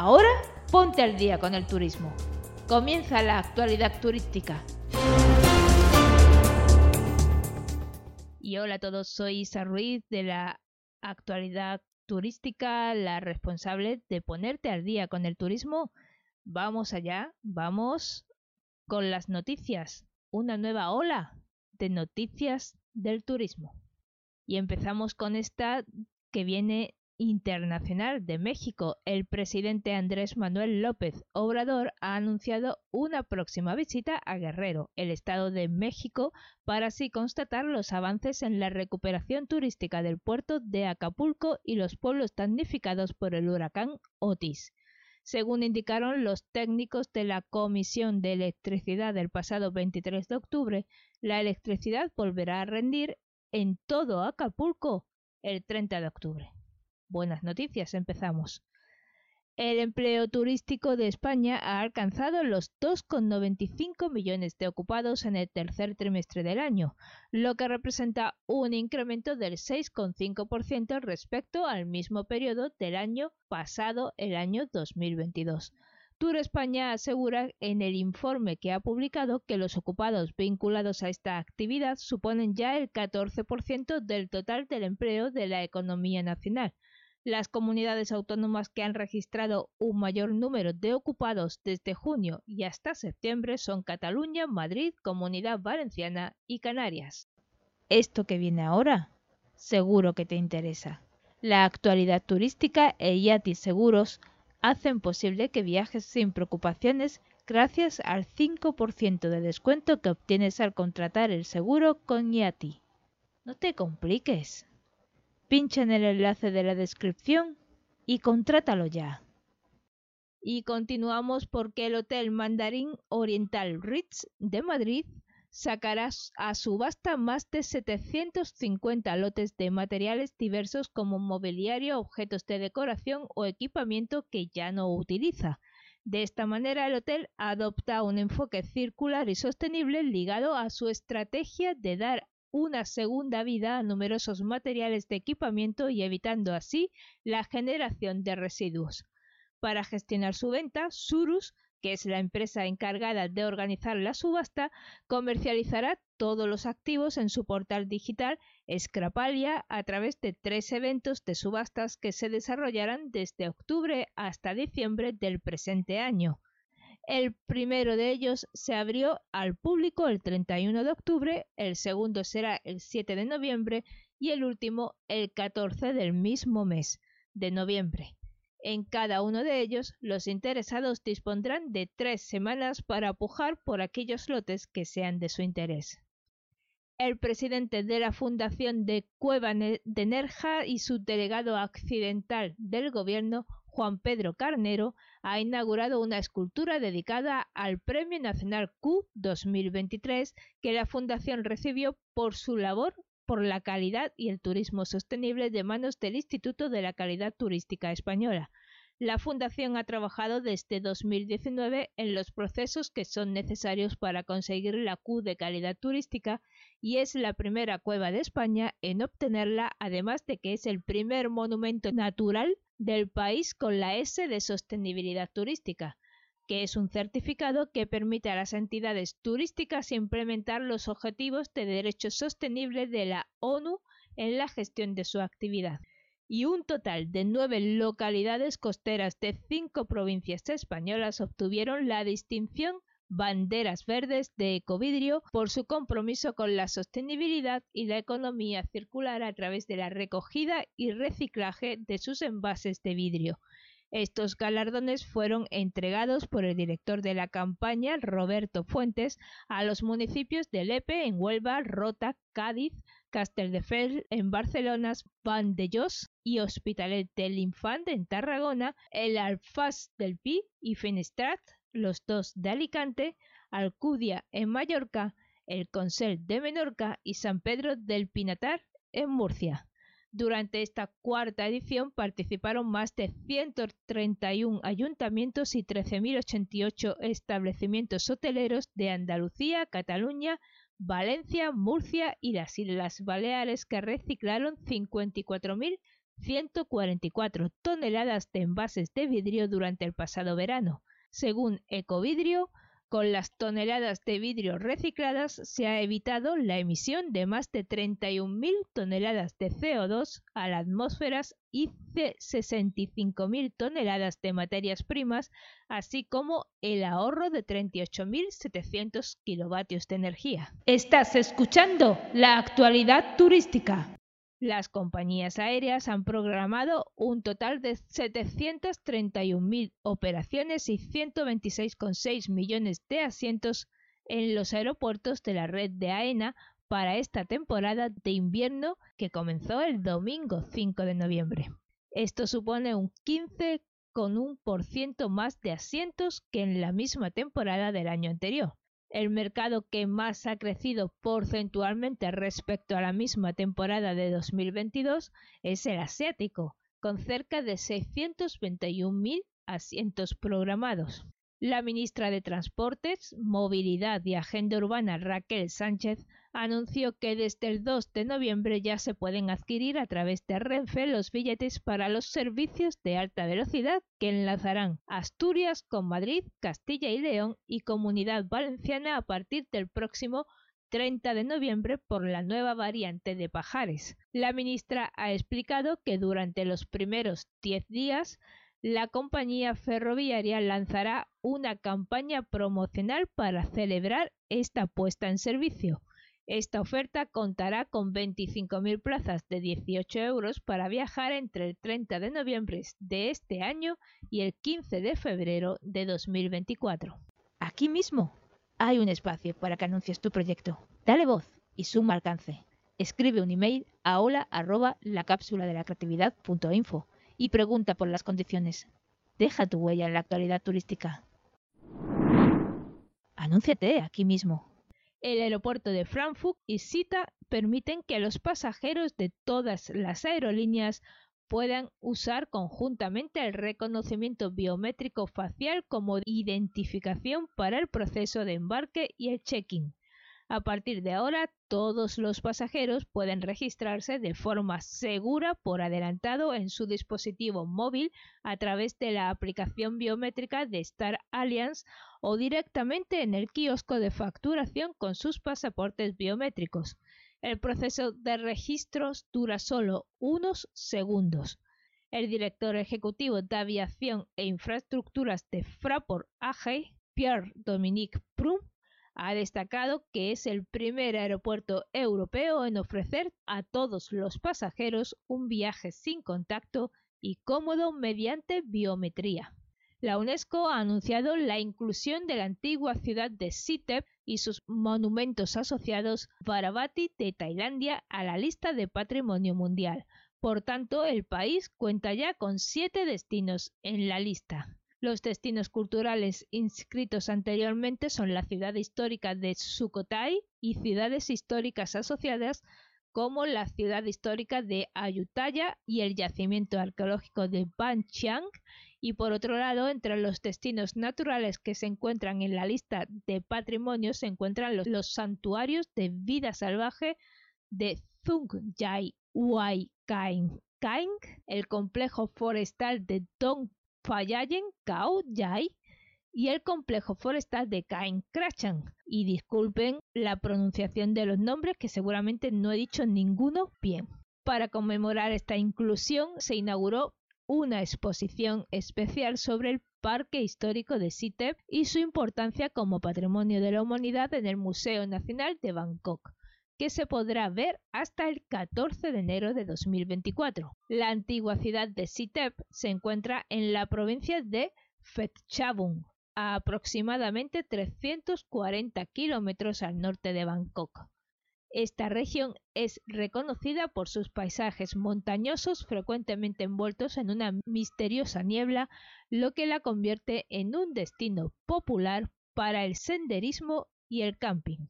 Ahora ponte al día con el turismo. Comienza la actualidad turística. Y hola a todos, soy Isa Ruiz de la actualidad turística, la responsable de ponerte al día con el turismo. Vamos allá, vamos con las noticias. Una nueva ola de noticias del turismo. Y empezamos con esta que viene internacional de México, el presidente Andrés Manuel López Obrador ha anunciado una próxima visita a Guerrero, el Estado de México, para así constatar los avances en la recuperación turística del puerto de Acapulco y los pueblos damnificados por el huracán Otis. Según indicaron los técnicos de la Comisión de Electricidad del pasado 23 de octubre, la electricidad volverá a rendir en todo Acapulco el 30 de octubre. Buenas noticias, empezamos. El empleo turístico de España ha alcanzado los 2,95 millones de ocupados en el tercer trimestre del año, lo que representa un incremento del 6,5% respecto al mismo periodo del año pasado, el año 2022. Tour España asegura en el informe que ha publicado que los ocupados vinculados a esta actividad suponen ya el 14% del total del empleo de la economía nacional, las comunidades autónomas que han registrado un mayor número de ocupados desde junio y hasta septiembre son Cataluña, Madrid, Comunidad Valenciana y Canarias. Esto que viene ahora, seguro que te interesa. La actualidad turística e Yati Seguros hacen posible que viajes sin preocupaciones gracias al 5% de descuento que obtienes al contratar el seguro con Yati. No te compliques. Pincha en el enlace de la descripción y contrátalo ya. Y continuamos porque el Hotel Mandarín Oriental Ritz de Madrid sacará a subasta más de 750 lotes de materiales diversos como mobiliario, objetos de decoración o equipamiento que ya no utiliza. De esta manera, el hotel adopta un enfoque circular y sostenible ligado a su estrategia de dar una segunda vida a numerosos materiales de equipamiento y evitando así la generación de residuos. Para gestionar su venta, Surus, que es la empresa encargada de organizar la subasta, comercializará todos los activos en su portal digital Scrapalia a través de tres eventos de subastas que se desarrollarán desde octubre hasta diciembre del presente año. El primero de ellos se abrió al público el 31 de octubre, el segundo será el 7 de noviembre y el último el 14 del mismo mes de noviembre. En cada uno de ellos, los interesados dispondrán de tres semanas para pujar por aquellos lotes que sean de su interés. El presidente de la Fundación de Cueva de Nerja y su delegado accidental del gobierno Juan Pedro Carnero ha inaugurado una escultura dedicada al Premio Nacional Q 2023 que la Fundación recibió por su labor por la calidad y el turismo sostenible de manos del Instituto de la Calidad Turística Española. La Fundación ha trabajado desde 2019 en los procesos que son necesarios para conseguir la Q de calidad turística y es la primera cueva de España en obtenerla, además de que es el primer monumento natural del país con la S de sostenibilidad turística, que es un certificado que permite a las entidades turísticas implementar los objetivos de derecho sostenible de la ONU en la gestión de su actividad y un total de nueve localidades costeras de cinco provincias españolas obtuvieron la distinción Banderas Verdes de Ecovidrio por su compromiso con la sostenibilidad y la economía circular a través de la recogida y reciclaje de sus envases de vidrio. Estos galardones fueron entregados por el director de la campaña, Roberto Fuentes, a los municipios de Lepe en Huelva, Rota, Cádiz, Castelldefels en Barcelona, Vandellós y Hospitalet del Infante en Tarragona, el Alfaz del Pi y Finestrat, los dos de Alicante, Alcudia en Mallorca, el Consell de Menorca y San Pedro del Pinatar en Murcia. Durante esta cuarta edición participaron más de 131 ayuntamientos y 13.088 establecimientos hoteleros de Andalucía, Cataluña, Valencia, Murcia y las Islas Baleares que reciclaron 54.000 144 toneladas de envases de vidrio durante el pasado verano. Según Ecovidrio, con las toneladas de vidrio recicladas se ha evitado la emisión de más de 31.000 toneladas de CO2 a la atmósfera y de 65.000 toneladas de materias primas, así como el ahorro de 38.700 kilovatios de energía. Estás escuchando la actualidad turística. Las compañías aéreas han programado un total de 731.000 operaciones y 126,6 millones de asientos en los aeropuertos de la red de AENA para esta temporada de invierno que comenzó el domingo 5 de noviembre. Esto supone un 15,1% más de asientos que en la misma temporada del año anterior. El mercado que más ha crecido porcentualmente respecto a la misma temporada de 2022 es el asiático, con cerca de 621.000 asientos programados. La ministra de Transportes, Movilidad y Agenda Urbana Raquel Sánchez anunció que desde el 2 de noviembre ya se pueden adquirir a través de Renfe los billetes para los servicios de alta velocidad que enlazarán Asturias con Madrid, Castilla y León y Comunidad Valenciana a partir del próximo 30 de noviembre por la nueva variante de Pajares. La ministra ha explicado que durante los primeros 10 días la compañía ferroviaria lanzará una campaña promocional para celebrar esta puesta en servicio. Esta oferta contará con 25.000 plazas de 18 euros para viajar entre el 30 de noviembre de este año y el 15 de febrero de 2024. Aquí mismo hay un espacio para que anuncies tu proyecto. Dale voz y suma alcance. Escribe un email a hola la cápsula de la creatividad.info y pregunta por las condiciones. Deja tu huella en la actualidad turística. Anúnciate aquí mismo. El aeropuerto de Frankfurt y Sita permiten que los pasajeros de todas las aerolíneas puedan usar conjuntamente el reconocimiento biométrico facial como identificación para el proceso de embarque y el check-in. A partir de ahora, todos los pasajeros pueden registrarse de forma segura por adelantado en su dispositivo móvil a través de la aplicación biométrica de Star Alliance o directamente en el kiosco de facturación con sus pasaportes biométricos. El proceso de registros dura solo unos segundos. El director ejecutivo de aviación e infraestructuras de Fraport AG, Pierre-Dominique Prum, ha destacado que es el primer aeropuerto europeo en ofrecer a todos los pasajeros un viaje sin contacto y cómodo mediante biometría. La UNESCO ha anunciado la inclusión de la antigua ciudad de Sitep y sus monumentos asociados Varavati de Tailandia a la lista de Patrimonio Mundial. Por tanto, el país cuenta ya con siete destinos en la lista. Los destinos culturales inscritos anteriormente son la ciudad histórica de Sukhothai y ciudades históricas asociadas como la ciudad histórica de Ayutthaya y el yacimiento arqueológico de Banchiang y por otro lado entre los destinos naturales que se encuentran en la lista de patrimonio se encuentran los, santuarios de vida salvaje de Thungjai Huay Kaing, el complejo forestal de Dong Fayayen Kao Yai y el complejo forestal de Kain Krachan. Y disculpen la pronunciación de los nombres que seguramente no he dicho ninguno bien. Para conmemorar esta inclusión se inauguró una exposición especial sobre el Parque Histórico de Sitep y su importancia como patrimonio de la humanidad en el Museo Nacional de Bangkok que se podrá ver hasta el 14 de enero de 2024. La antigua ciudad de Sitep se encuentra en la provincia de Phetchabun, a aproximadamente 340 kilómetros al norte de Bangkok. Esta región es reconocida por sus paisajes montañosos frecuentemente envueltos en una misteriosa niebla, lo que la convierte en un destino popular para el senderismo y el camping.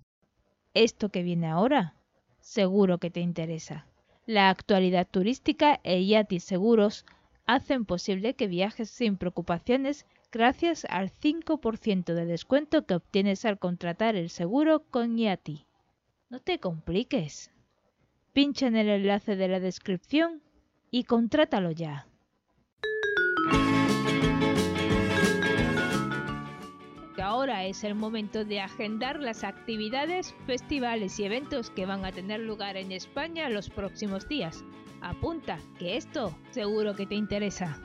Esto que viene ahora, seguro que te interesa. La actualidad turística e Yati Seguros hacen posible que viajes sin preocupaciones gracias al 5% de descuento que obtienes al contratar el seguro con Yati. No te compliques. Pincha en el enlace de la descripción y contrátalo ya. Ahora es el momento de agendar las actividades, festivales y eventos que van a tener lugar en España los próximos días. Apunta, que esto seguro que te interesa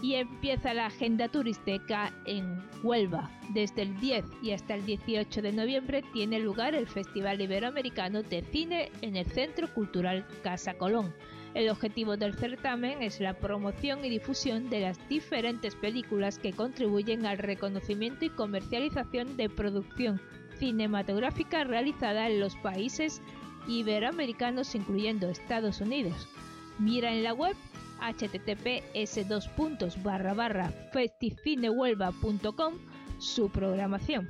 y empieza la agenda turística en Huelva. Desde el 10 y hasta el 18 de noviembre tiene lugar el Festival Iberoamericano de Cine en el Centro Cultural Casa Colón. El objetivo del certamen es la promoción y difusión de las diferentes películas que contribuyen al reconocimiento y comercialización de producción cinematográfica realizada en los países iberoamericanos incluyendo Estados Unidos. Mira en la web https dos puntos barra barra festifinehuelva.com su programación.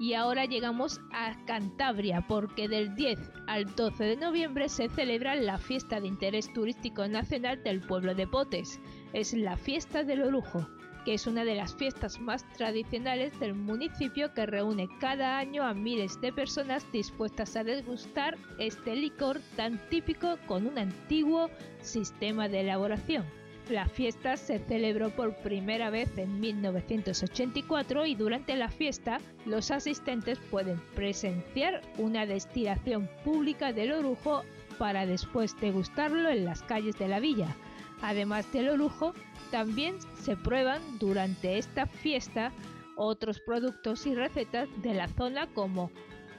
Y ahora llegamos a Cantabria porque del 10 al 12 de noviembre se celebra la fiesta de interés turístico nacional del pueblo de Potes. Es la fiesta del orujo que es una de las fiestas más tradicionales del municipio que reúne cada año a miles de personas dispuestas a degustar este licor tan típico con un antiguo sistema de elaboración. La fiesta se celebró por primera vez en 1984 y durante la fiesta los asistentes pueden presenciar una destilación pública del orujo para después degustarlo en las calles de la villa. Además del orujo, también se prueban durante esta fiesta otros productos y recetas de la zona como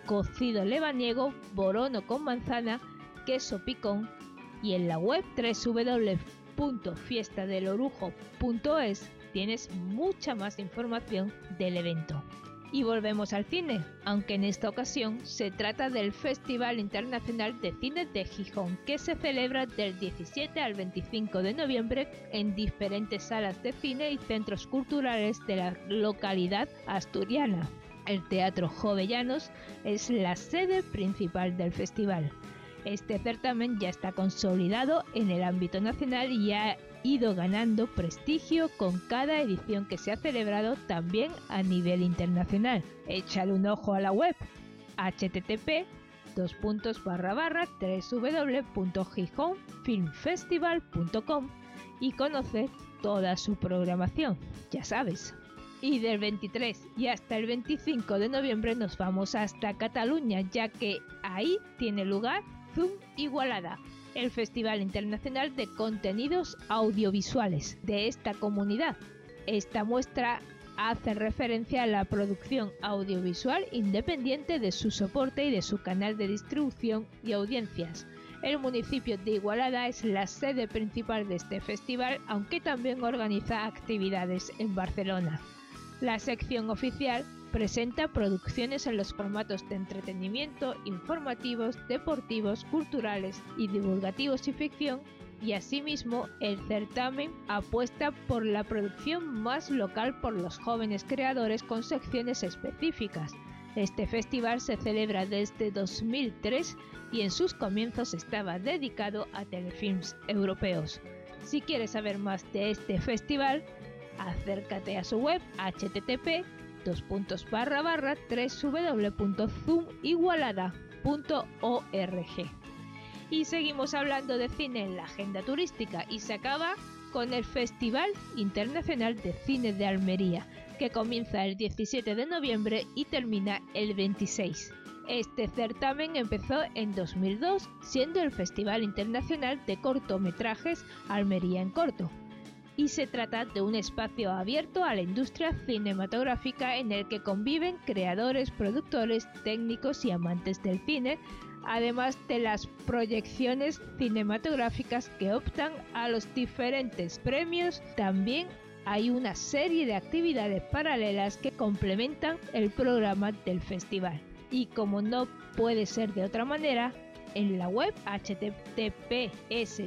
cocido lebaniego, borono con manzana, queso picón y en la web www.fiestadelorujo.es tienes mucha más información del evento. Y volvemos al cine, aunque en esta ocasión se trata del Festival Internacional de Cine de Gijón, que se celebra del 17 al 25 de noviembre en diferentes salas de cine y centros culturales de la localidad asturiana. El Teatro Jovellanos es la sede principal del festival. Este certamen ya está consolidado en el ámbito nacional y ha ido ganando prestigio con cada edición que se ha celebrado también a nivel internacional. Échale un ojo a la web http dos puntos barra barra www.gijonfilmfestival.com y conoce toda su programación, ya sabes. Y del 23 y hasta el 25 de noviembre nos vamos hasta Cataluña, ya que ahí tiene lugar Zoom Igualada, el Festival Internacional de Contenidos Audiovisuales de esta comunidad. Esta muestra hace referencia a la producción audiovisual independiente de su soporte y de su canal de distribución y audiencias. El municipio de Igualada es la sede principal de este festival, aunque también organiza actividades en Barcelona. La sección oficial presenta producciones en los formatos de entretenimiento, informativos, deportivos, culturales y divulgativos y ficción, y asimismo el certamen apuesta por la producción más local por los jóvenes creadores con secciones específicas. Este festival se celebra desde 2003 y en sus comienzos estaba dedicado a telefilms europeos. Si quieres saber más de este festival, acércate a su web http dos puntos barra barra www.zoomigualada.org. Y seguimos hablando de cine en la agenda turística y se acaba con el Festival Internacional de Cine de Almería, que comienza el 17 de noviembre y termina el 26. Este certamen empezó en 2002, siendo el Festival Internacional de Cortometrajes Almería en Corto, y se trata de un espacio abierto a la industria cinematográfica en el que conviven creadores, productores, técnicos y amantes del cine, además de las proyecciones cinematográficas que optan a los diferentes premios, también hay una serie de actividades paralelas que complementan el programa del festival. Y como no puede ser de otra manera, en la web https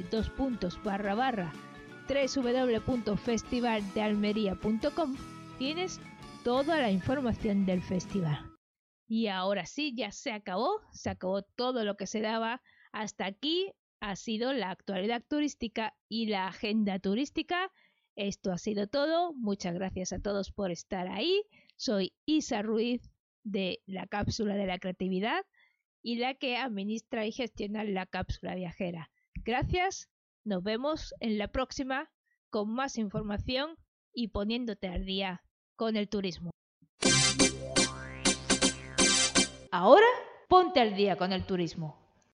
www.festivaldealmería.com tienes toda la información del festival. Y ahora sí, ya se acabó, se acabó todo lo que se daba. Hasta aquí ha sido la actualidad turística y la agenda turística. Esto ha sido todo. Muchas gracias a todos por estar ahí. Soy Isa Ruiz de la Cápsula de la Creatividad y la que administra y gestiona la cápsula viajera. Gracias Nos vemos en la próxima con más información y poniéndote al día con el turismo. Ahora ponte al día con el turismo.